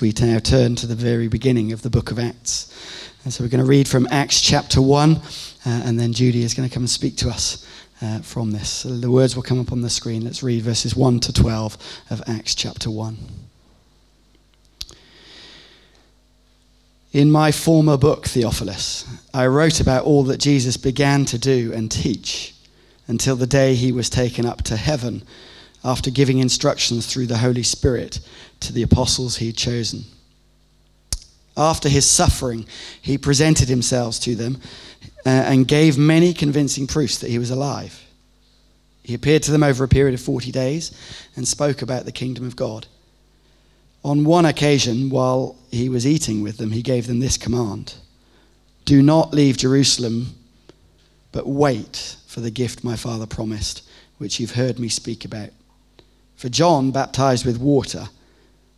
we now turn to the very beginning of the book of Acts. And so we're going to read from Acts chapter 1, uh, and then Judy is going to come and speak to us uh, from this. So the words will come up on the screen. Let's read verses 1 to 12 of Acts chapter 1. In my former book, Theophilus, I wrote about all that Jesus began to do and teach until the day he was taken up to heaven after giving instructions through the Holy Spirit to the apostles he had chosen. After his suffering, he presented himself to them uh, and gave many convincing proofs that he was alive. He appeared to them over a period of 40 days and spoke about the kingdom of God. On one occasion, while he was eating with them, he gave them this command Do not leave Jerusalem, but wait for the gift my father promised, which you've heard me speak about. For John baptized with water,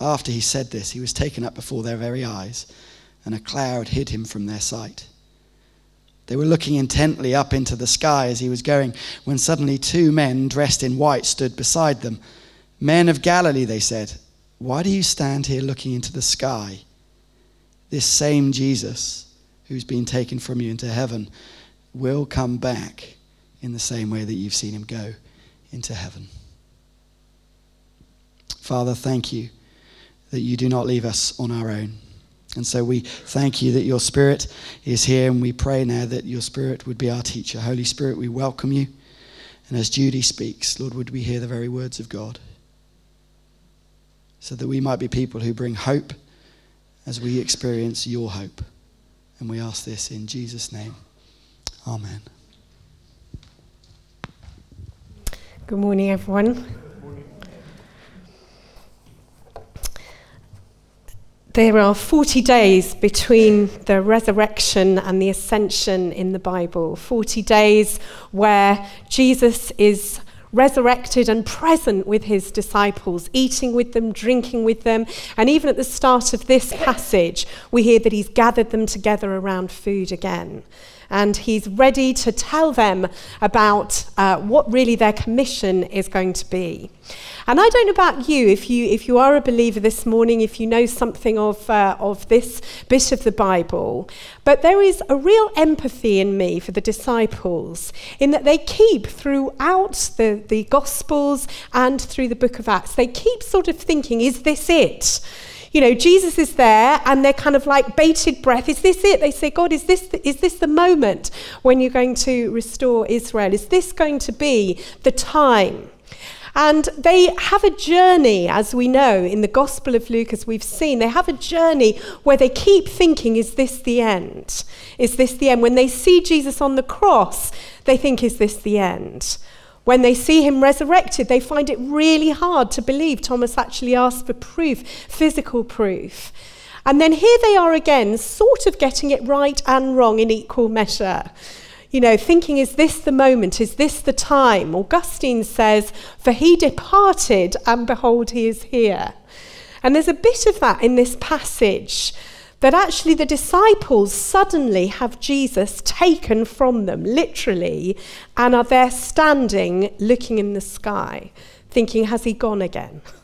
After he said this, he was taken up before their very eyes, and a cloud hid him from their sight. They were looking intently up into the sky as he was going, when suddenly two men dressed in white stood beside them. Men of Galilee, they said, why do you stand here looking into the sky? This same Jesus, who's been taken from you into heaven, will come back in the same way that you've seen him go into heaven. Father, thank you that you do not leave us on our own. And so we thank you that your Spirit is here, and we pray now that your Spirit would be our teacher. Holy Spirit, we welcome you. And as Judy speaks, Lord, would we hear the very words of God? So that we might be people who bring hope as we experience your hope. And we ask this in Jesus' name. Amen. Good morning, everyone. There are 40 days between the resurrection and the ascension in the Bible. 40 days where Jesus is resurrected and present with his disciples, eating with them, drinking with them. And even at the start of this passage, we hear that he's gathered them together around food again and he's ready to tell them about uh, what really their commission is going to be. And I don't know about you, if you, if you are a believer this morning, if you know something of, uh, of this bit of the Bible, but there is a real empathy in me for the disciples in that they keep throughout the, the Gospels and through the book of Acts, they keep sort of thinking, is this it? You know, Jesus is there and they're kind of like bated breath. Is this it? They say, God, is this, the, is this the moment when you're going to restore Israel? Is this going to be the time? And they have a journey, as we know in the Gospel of Luke, as we've seen, they have a journey where they keep thinking, is this the end? Is this the end? When they see Jesus on the cross, they think, is this the end? When they see him resurrected, they find it really hard to believe. Thomas actually asked for proof, physical proof. And then here they are again, sort of getting it right and wrong in equal measure. You know, thinking, is this the moment? Is this the time? Augustine says, For he departed, and behold, he is here. And there's a bit of that in this passage that actually the disciples suddenly have Jesus taken from them, literally, and are there standing looking in the sky, thinking, Has he gone again?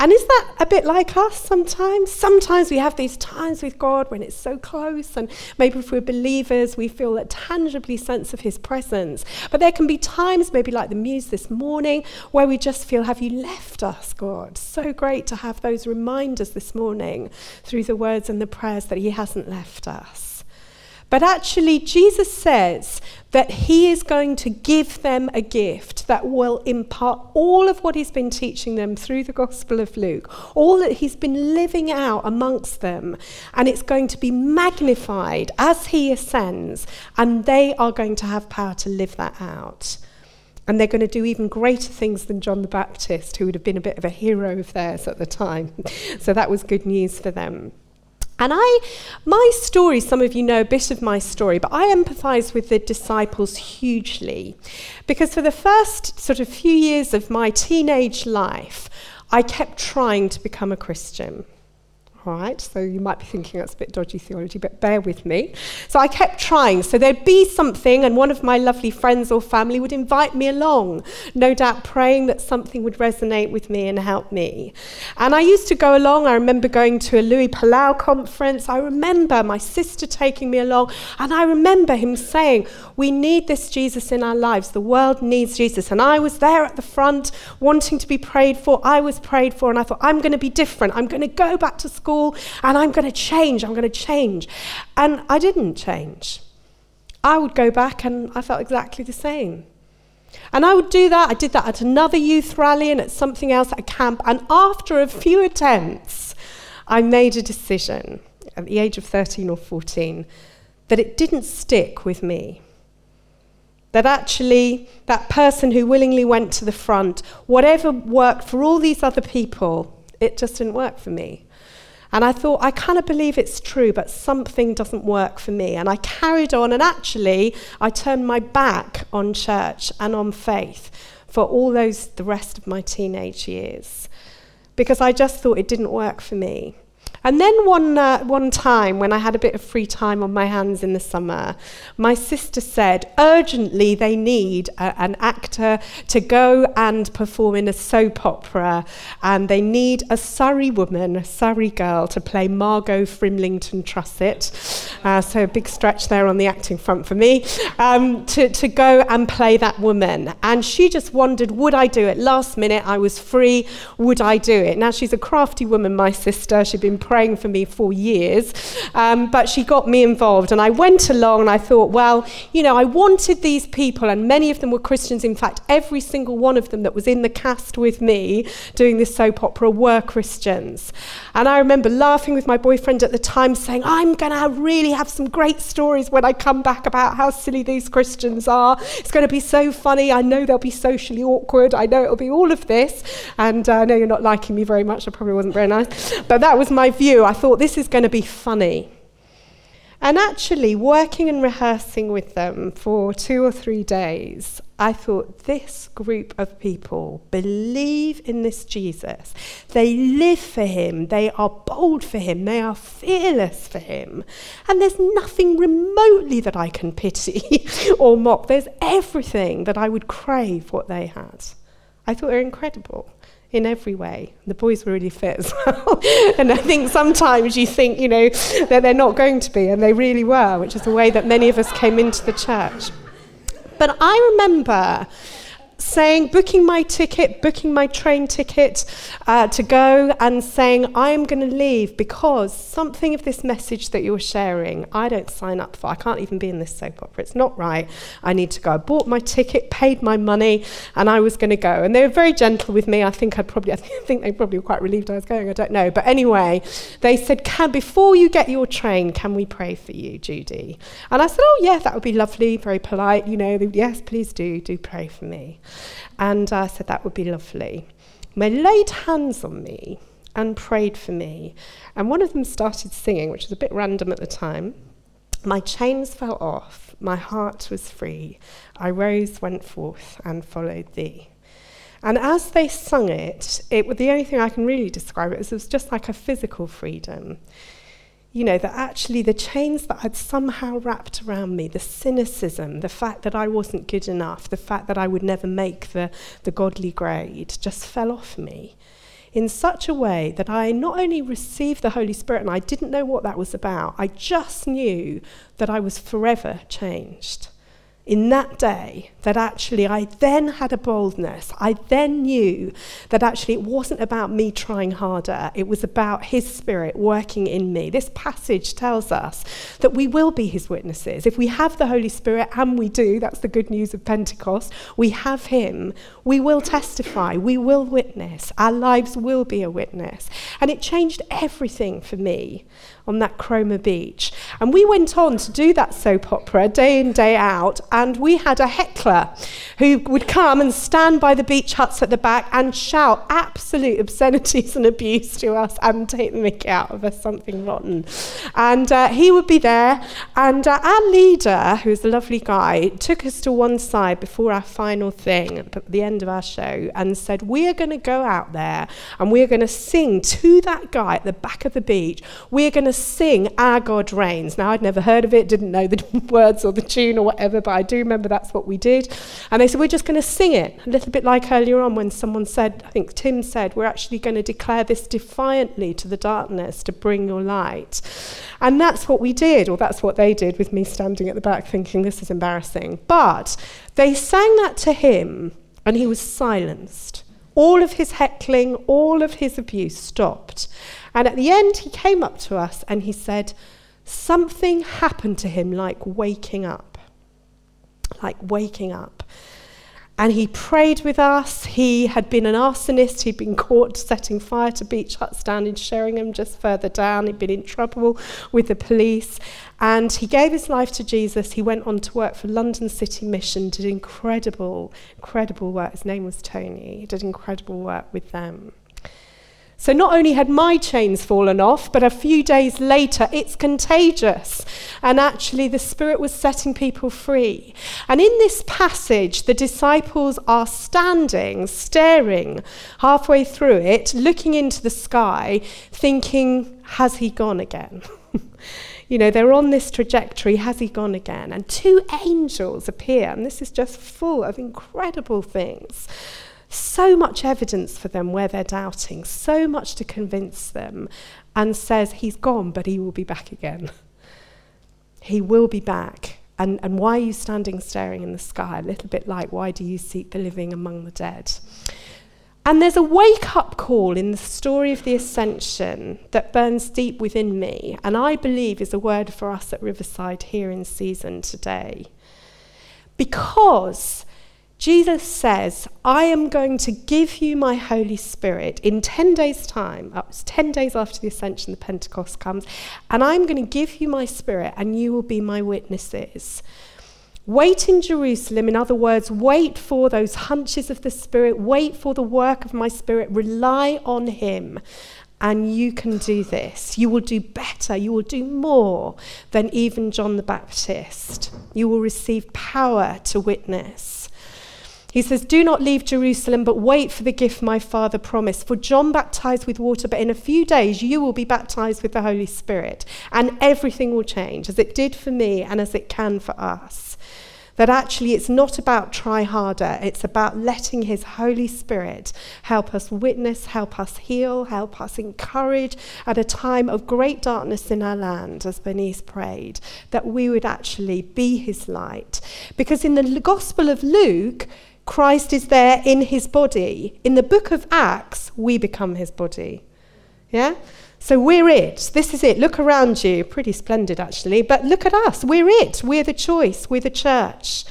And is that a bit like us sometimes? Sometimes we have these times with God when it's so close, and maybe if we're believers, we feel a tangibly sense of His presence. But there can be times, maybe like the muse this morning, where we just feel, Have you left us, God? So great to have those reminders this morning through the words and the prayers that He hasn't left us. But actually, Jesus says that he is going to give them a gift that will impart all of what he's been teaching them through the Gospel of Luke, all that he's been living out amongst them, and it's going to be magnified as he ascends, and they are going to have power to live that out. And they're going to do even greater things than John the Baptist, who would have been a bit of a hero of theirs at the time. so that was good news for them. And I, my story, some of you know a bit of my story, but I empathise with the disciples hugely. Because for the first sort of few years of my teenage life, I kept trying to become a Christian. Right, so you might be thinking that's a bit dodgy theology, but bear with me. So I kept trying. So there'd be something, and one of my lovely friends or family would invite me along, no doubt praying that something would resonate with me and help me. And I used to go along. I remember going to a Luis Palau conference. I remember my sister taking me along, and I remember him saying, We need this Jesus in our lives. The world needs Jesus. And I was there at the front wanting to be prayed for. I was prayed for, and I thought, I'm going to be different. I'm going to go back to school school and I'm going to change, I'm going to change. And I didn't change. I would go back and I felt exactly the same. And I would do that. I did that at another youth rally and at something else at a camp. And after a few attempts, I made a decision at the age of 13 or 14 that it didn't stick with me. That actually, that person who willingly went to the front, whatever worked for all these other people, it just didn't work for me. And I thought, I kind of believe it's true, but something doesn't work for me. And I carried on, and actually, I turned my back on church and on faith for all those, the rest of my teenage years, because I just thought it didn't work for me. And then one, uh, one time, when I had a bit of free time on my hands in the summer, my sister said, urgently, they need a, an actor to go and perform in a soap opera, and they need a Surrey woman, a Surrey girl, to play Margot Frimlington Trussett. Uh, so a big stretch there on the acting front for me, um, to, to go and play that woman. And she just wondered, would I do it? Last minute, I was free, would I do it? Now, she's a crafty woman, my sister. She'd been praying for me for years. Um, but she got me involved. And I went along and I thought, well, you know, I wanted these people, and many of them were Christians. In fact, every single one of them that was in the cast with me doing this soap opera were Christians. And I remember laughing with my boyfriend at the time, saying, I'm going to really have some great stories when I come back about how silly these Christians are. It's going to be so funny. I know they'll be socially awkward. I know it'll be all of this. And uh, I know you're not liking me very much. I probably wasn't very nice. But that was my view I thought this is going to be funny. And actually, working and rehearsing with them for two or three days, I thought this group of people believe in this Jesus. They live for him. They are bold for him. They are fearless for him. And there's nothing remotely that I can pity or mock. There's everything that I would crave what they had. I thought they were incredible in every way. The boys were really fit as well. and I think sometimes you think, you know, that they're not going to be, and they really were, which is the way that many of us came into the church. But I remember saying, booking my ticket, booking my train ticket uh, to go, and saying, I'm going to leave because something of this message that you're sharing, I don't sign up for. I can't even be in this soap opera. It's not right. I need to go. I bought my ticket, paid my money, and I was going to go. And they were very gentle with me. I think I'd probably, I think they probably were quite relieved I was going. I don't know. But anyway, they said, can, before you get your train, can we pray for you, Judy? And I said, oh, yeah, that would be lovely, very polite. You know, yes, please do, do pray for me. And I said, That would be lovely. they laid hands on me and prayed for me. And one of them started singing, which was a bit random at the time. My chains fell off, my heart was free. I rose, went forth, and followed thee. And as they sung it, it the only thing I can really describe it as it was just like a physical freedom you know, that actually the chains that had somehow wrapped around me, the cynicism, the fact that I wasn't good enough, the fact that I would never make the, the godly grade, just fell off me in such a way that I not only received the Holy Spirit and I didn't know what that was about, I just knew that I was forever changed. In that day that actually I then had a boldness. I then knew that actually it wasn't about me trying harder, it was about His Spirit working in me. This passage tells us that we will be His witnesses. If we have the Holy Spirit, and we do, that's the good news of Pentecost, we have Him, we will testify, we will witness, our lives will be a witness. And it changed everything for me on that Cromer beach. And we went on to do that soap opera day in, day out, and we had a heckler who would come and stand by the beach huts at the back and shout absolute obscenities and abuse to us and take the mickey out of us, something rotten. And uh, he would be there, and uh, our leader, who's a lovely guy, took us to one side before our final thing at the end of our show and said, We are going to go out there and we are going to sing to that guy at the back of the beach. We are going to sing Our God Reigns. Now, I'd never heard of it, didn't know the words or the tune or whatever, but I do remember that's what we did. And they said, We're just going to sing it. A little bit like earlier on when someone said, I think Tim said, We're actually going to declare this defiantly to the darkness to bring your light. And that's what we did, or that's what they did with me standing at the back thinking, This is embarrassing. But they sang that to him, and he was silenced. All of his heckling, all of his abuse stopped. And at the end, he came up to us and he said, Something happened to him like waking up. Like waking up. And he prayed with us. He had been an arsonist. He'd been caught setting fire to beach huts down in Sheringham, just further down. He'd been in trouble with the police. And he gave his life to Jesus. He went on to work for London City Mission, did incredible, incredible work. His name was Tony. He did incredible work with them. So not only had my chains fallen off, but a few days later, it's contagious. And actually, the Spirit was setting people free. And in this passage, the disciples are standing, staring halfway through it, looking into the sky, thinking, Has he gone again? you know, they're on this trajectory. Has he gone again? And two angels appear, and this is just full of incredible things. So much evidence for them where they're doubting, so much to convince them, and says, He's gone, but he will be back again. he will be back. And, and why are you standing staring in the sky? A little bit like, Why do you seek the living among the dead? And there's a wake up call in the story of the ascension that burns deep within me, and I believe is a word for us at Riverside here in season today. Because Jesus says, I am going to give you my Holy Spirit in 10 days' time. To 10 days after the ascension, the Pentecost comes, and I'm going to give you my Spirit, and you will be my witnesses. Wait in Jerusalem, in other words, wait for those hunches of the Spirit, wait for the work of my Spirit, rely on Him. And you can do this. You will do better. You will do more than even John the Baptist. You will receive power to witness. He says, Do not leave Jerusalem, but wait for the gift my Father promised. For John baptized with water, but in a few days you will be baptized with the Holy Spirit, and everything will change, as it did for me and as it can for us. That actually it's not about try harder, it's about letting His Holy Spirit help us witness, help us heal, help us encourage at a time of great darkness in our land, as Bernice prayed, that we would actually be His light. Because in the Gospel of Luke, Christ is there in his body. In the book of Acts, we become his body. Yeah? So we're it. This is it. Look around you. Pretty splendid, actually. But look at us. We're it. We're the choice. We're the church.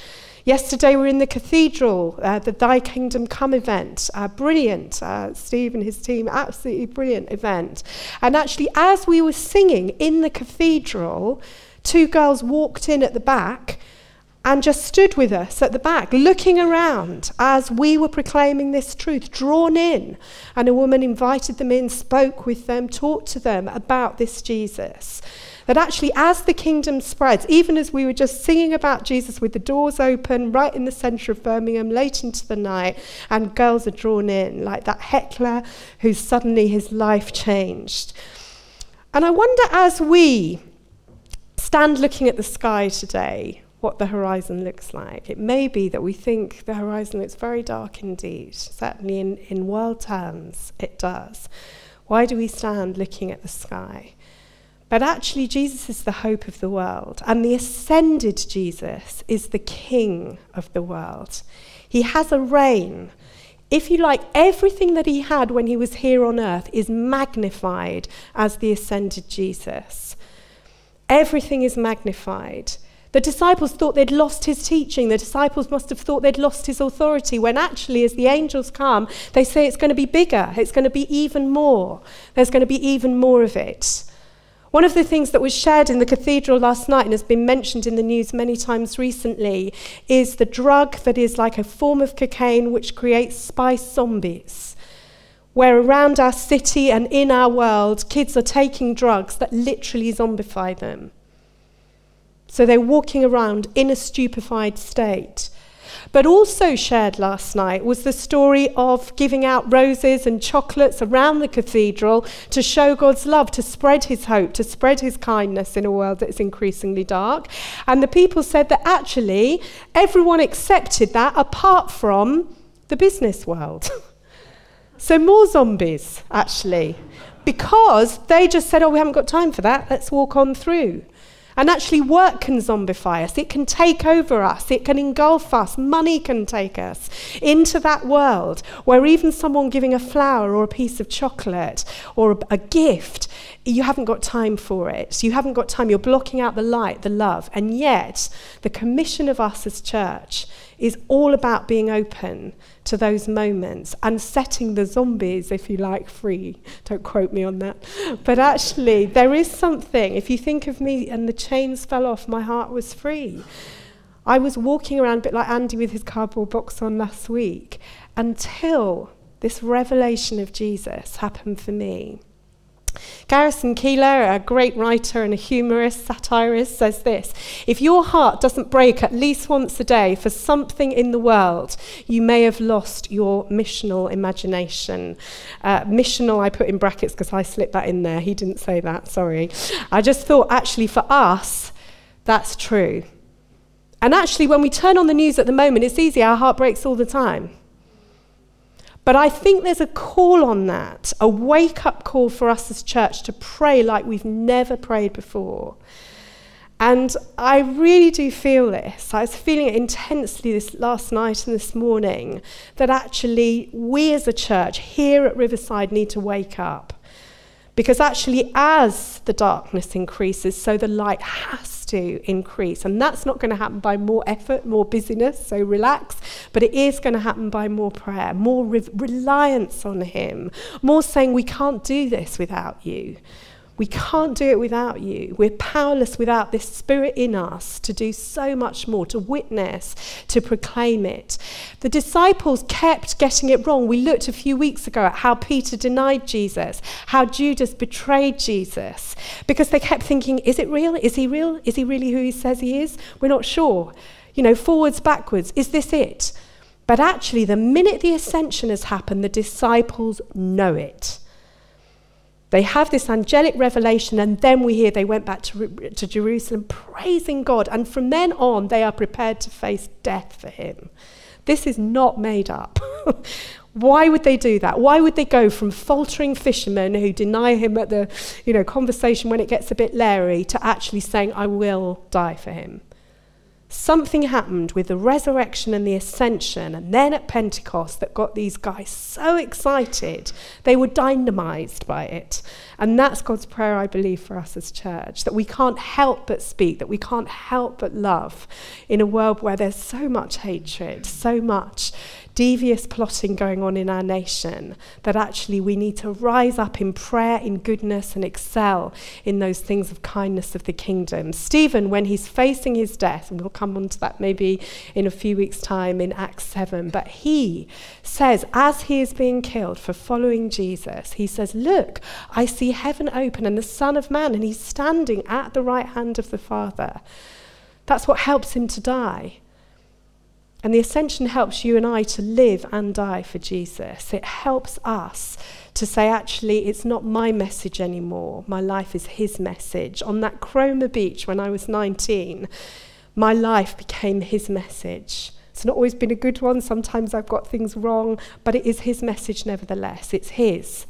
Yesterday we were in the cathedral, uh, the Thy Kingdom Come event. Uh, brilliant. Uh, Steve and his team, absolutely brilliant event. And actually, as we were singing in the cathedral, two girls walked in at the back and just stood with us at the back, looking around as we were proclaiming this truth, drawn in. And a woman invited them in, spoke with them, talked to them about this Jesus. That actually, as the kingdom spreads, even as we were just singing about Jesus with the doors open right in the centre of Birmingham late into the night, and girls are drawn in, like that heckler who suddenly his life changed. And I wonder as we stand looking at the sky today, what the horizon looks like. It may be that we think the horizon looks very dark indeed. Certainly, in, in world terms, it does. Why do we stand looking at the sky? But actually, Jesus is the hope of the world, and the ascended Jesus is the king of the world. He has a reign. If you like, everything that he had when he was here on earth is magnified as the ascended Jesus. Everything is magnified. The disciples thought they'd lost his teaching. The disciples must have thought they'd lost his authority, when actually, as the angels come, they say it's going to be bigger, it's going to be even more. There's going to be even more of it. One of the things that was shared in the cathedral last night and has been mentioned in the news many times recently is the drug that is like a form of cocaine which creates spice zombies. Where around our city and in our world, kids are taking drugs that literally zombify them. So they're walking around in a stupefied state. But also shared last night was the story of giving out roses and chocolates around the cathedral to show God's love, to spread his hope, to spread his kindness in a world that is increasingly dark. And the people said that actually everyone accepted that apart from the business world. so more zombies, actually. Because they just said, oh, we haven't got time for that, let's walk on through. And actually, work can zombify us. It can take over us. It can engulf us. Money can take us into that world where even someone giving a flower or a piece of chocolate or a, gift, you haven't got time for it. You haven't got time. You're blocking out the light, the love. And yet, the commission of us as church is all about being open to those moments and setting the zombies, if you like, free. Don't quote me on that. But actually, there is something. If you think of me and the chains fell off, my heart was free. I was walking around a bit like Andy with his cardboard box on last week until this revelation of Jesus happened for me. Garrison Keillor, a great writer and a humorist, satirist, says this If your heart doesn't break at least once a day for something in the world, you may have lost your missional imagination. Uh, missional, I put in brackets because I slipped that in there. He didn't say that, sorry. I just thought, actually, for us, that's true. And actually, when we turn on the news at the moment, it's easy, our heart breaks all the time. But I think there's a call on that, a wake up call for us as church to pray like we've never prayed before. And I really do feel this. I was feeling it intensely this last night and this morning that actually we as a church here at Riverside need to wake up. Because actually, as the darkness increases, so the light has to increase. And that's not going to happen by more effort, more busyness, so relax, but it is going to happen by more prayer, more re- reliance on Him, more saying, We can't do this without you. We can't do it without you. We're powerless without this spirit in us to do so much more, to witness, to proclaim it. The disciples kept getting it wrong. We looked a few weeks ago at how Peter denied Jesus, how Judas betrayed Jesus, because they kept thinking, is it real? Is he real? Is he really who he says he is? We're not sure. You know, forwards, backwards. Is this it? But actually, the minute the ascension has happened, the disciples know it. They have this angelic revelation, and then we hear they went back to, to Jerusalem praising God. And from then on, they are prepared to face death for him. This is not made up. Why would they do that? Why would they go from faltering fishermen who deny him at the you know, conversation when it gets a bit leery to actually saying, I will die for him? Something happened with the resurrection and the ascension, and then at Pentecost, that got these guys so excited. They were dynamized by it. And that's God's prayer, I believe, for us as church that we can't help but speak, that we can't help but love in a world where there's so much hatred, so much devious plotting going on in our nation, that actually we need to rise up in prayer, in goodness, and excel in those things of kindness of the kingdom. Stephen, when he's facing his death, and we'll come on to that maybe in a few weeks' time in Acts 7, but he says, as he is being killed for following Jesus, he says, Look, I see heaven open and the Son of Man, and he's standing at the right hand of the Father. That's what helps him to die. And the ascension helps you and I to live and die for Jesus. It helps us to say, actually, it's not my message anymore. My life is his message. On that Cromer beach when I was 19, my life became his message. It's not always been a good one. Sometimes I've got things wrong, but it is his message nevertheless. It's his.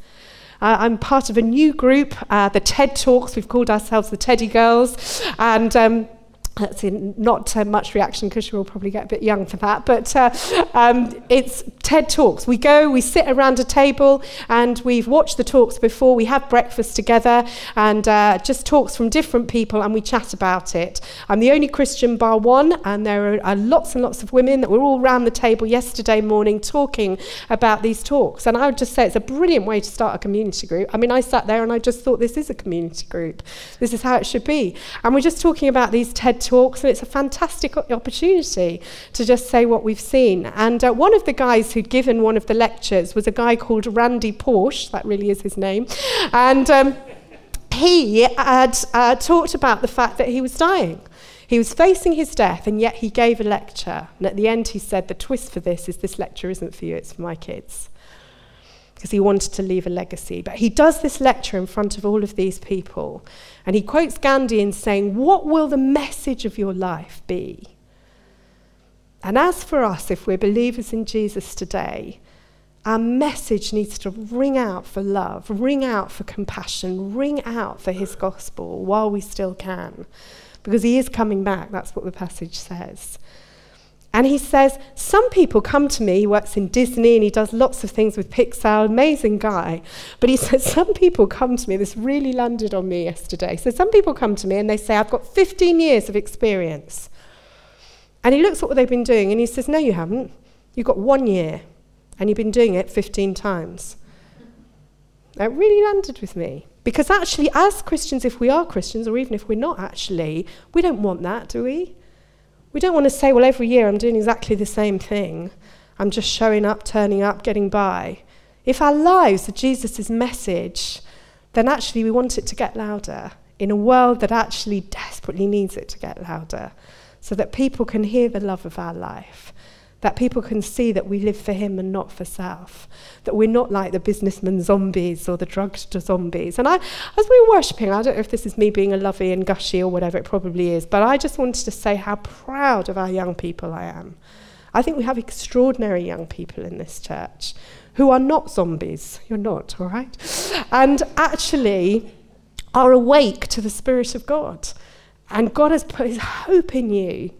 I'm part of a new group, uh, the TED Talks. We've called ourselves the Teddy Girls. And um, that's in not uh, much reaction because you'll probably get a bit young for that. But uh, um, it's TED Talks. We go, we sit around a table, and we've watched the talks before. We have breakfast together, and uh, just talks from different people, and we chat about it. I'm the only Christian bar one, and there are, are lots and lots of women that were all around the table yesterday morning talking about these talks. And I would just say it's a brilliant way to start a community group. I mean, I sat there and I just thought this is a community group. This is how it should be. And we're just talking about these TED talks, and it's a fantastic opportunity to just say what we've seen. And uh, one of the guys who'd given one of the lectures was a guy called Randy Pausch, that really is his name. And um, he had uh, talked about the fact that he was dying. He was facing his death, and yet he gave a lecture. And at the end, he said, The twist for this is this lecture isn't for you, it's for my kids because he wanted to leave a legacy. But he does this lecture in front of all of these people, and he quotes Gandhi in saying, What will the message of your life be? And as for us, if we're believers in Jesus today, our message needs to ring out for love, ring out for compassion, ring out for his gospel while we still can. Because he is coming back, that's what the passage says. And he says, Some people come to me, he works in Disney and he does lots of things with Pixar, amazing guy. But he says, Some people come to me, this really landed on me yesterday. So some people come to me and they say, I've got 15 years of experience. And he looks at what they've been doing and he says, No, you haven't. You've got one year and you've been doing it 15 times. That really landed with me. Because actually, as Christians, if we are Christians, or even if we're not actually, we don't want that, do we? We don't want to say, well, every year I'm doing exactly the same thing. I'm just showing up, turning up, getting by. If our lives are Jesus' message, then actually we want it to get louder in a world that actually desperately needs it to get louder so that people can hear the love of our life that people can see that we live for Him and not for self, that we're not like the businessman zombies or the drugged zombies. And I, as we were worshipping, I don't know if this is me being a lovey and gushy or whatever, it probably is, but I just wanted to say how proud of our young people I am. I think we have extraordinary young people in this church who are not zombies. You're not, all right? And actually are awake to the Spirit of God. And God has put his hope in you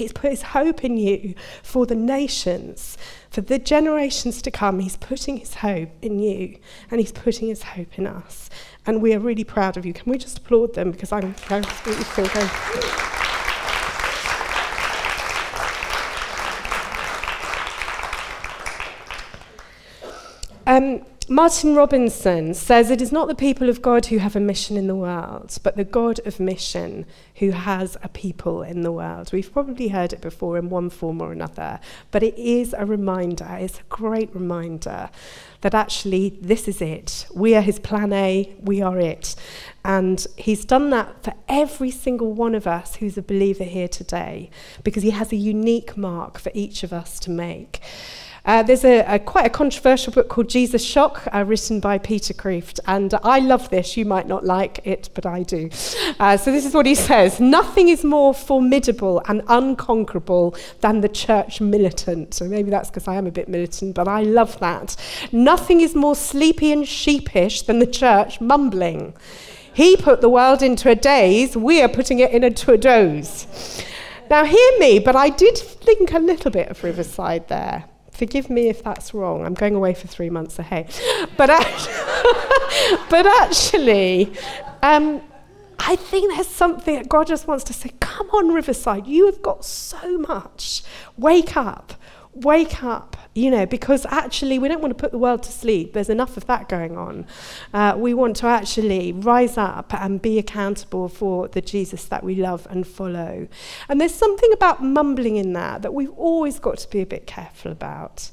He's put his hope in you for the nations, for the generations to come. He's putting his hope in you and he's putting his hope in us. And we are really proud of you. Can we just applaud them because I'm absolutely very. Um, Martin Robinson says it is not the people of God who have a mission in the world, but the God of mission who has a people in the world. We've probably heard it before in one form or another, but it is a reminder, it's a great reminder that actually this is it. We are his plan A, we are it. And he's done that for every single one of us who's a believer here today, because he has a unique mark for each of us to make. Uh, there's a, a, quite a controversial book called Jesus Shock, uh, written by Peter Kreeft, and I love this. You might not like it, but I do. Uh, so this is what he says: Nothing is more formidable and unconquerable than the church militant. So maybe that's because I am a bit militant, but I love that. Nothing is more sleepy and sheepish than the church mumbling. He put the world into a daze. We are putting it into a doze. Now, hear me, but I did think a little bit of Riverside there. Forgive me if that's wrong. I'm going away for three months ahead. But, actually, but actually, um, I think there's something that God just wants to say, come on, Riverside, you have got so much. Wake up wake up, you know, because actually we don't want to put the world to sleep. There's enough of that going on. Uh, we want to actually rise up and be accountable for the Jesus that we love and follow. And there's something about mumbling in that that we've always got to be a bit careful about.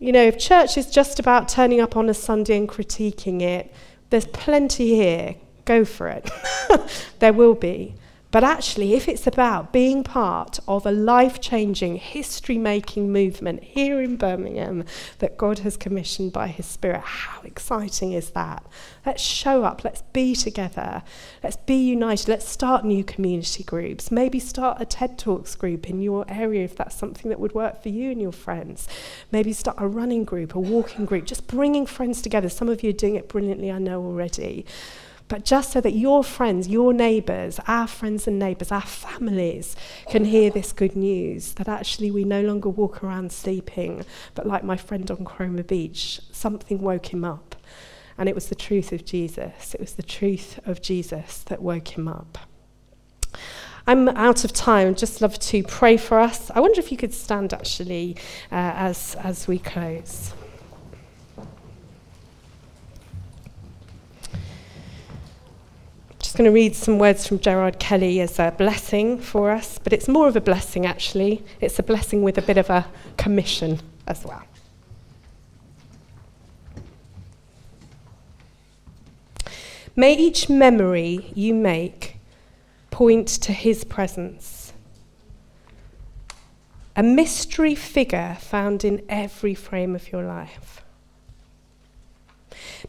You know, if church is just about turning up on a Sunday and critiquing it, there's plenty here. Go for it. there will be. But actually, if it's about being part of a life changing, history making movement here in Birmingham that God has commissioned by His Spirit, how exciting is that? Let's show up, let's be together, let's be united, let's start new community groups. Maybe start a TED Talks group in your area if that's something that would work for you and your friends. Maybe start a running group, a walking group, just bringing friends together. Some of you are doing it brilliantly, I know already. But just so that your friends, your neighbours, our friends and neighbours, our families can hear this good news that actually we no longer walk around sleeping, but like my friend on Cromer Beach, something woke him up. And it was the truth of Jesus. It was the truth of Jesus that woke him up. I'm out of time. Just love to pray for us. I wonder if you could stand actually uh, as, as we close. I'm just going to read some words from Gerard Kelly as a blessing for us, but it's more of a blessing actually. It's a blessing with a bit of a commission as well. May each memory you make point to his presence. A mystery figure found in every frame of your life.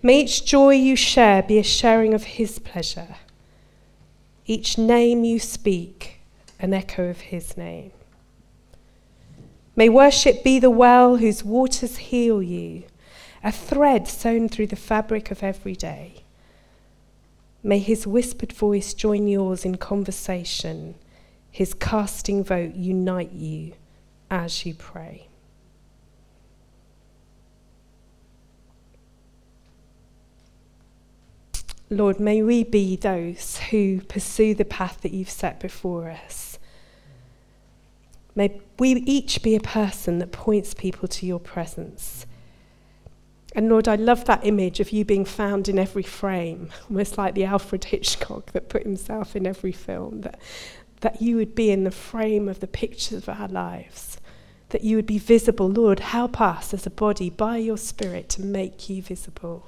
May each joy you share be a sharing of his pleasure. Each name you speak, an echo of his name. May worship be the well whose waters heal you, a thread sewn through the fabric of every day. May his whispered voice join yours in conversation, his casting vote unite you as you pray. Lord, may we be those who pursue the path that you've set before us. May we each be a person that points people to your presence. And Lord, I love that image of you being found in every frame, almost like the Alfred Hitchcock that put himself in every film, that, that you would be in the frame of the pictures of our lives, that you would be visible. Lord, help us as a body by your Spirit to make you visible,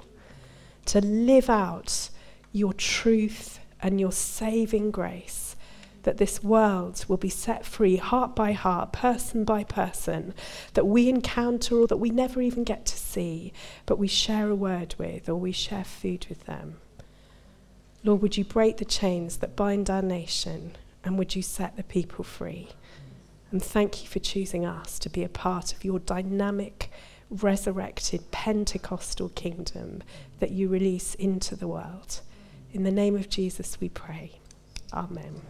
to live out your truth and your saving grace that this world will be set free, heart by heart, person by person, that we encounter or that we never even get to see, but we share a word with or we share food with them. Lord, would you break the chains that bind our nation and would you set the people free? And thank you for choosing us to be a part of your dynamic, resurrected Pentecostal kingdom that you release into the world. In the name of Jesus, we pray. Amen.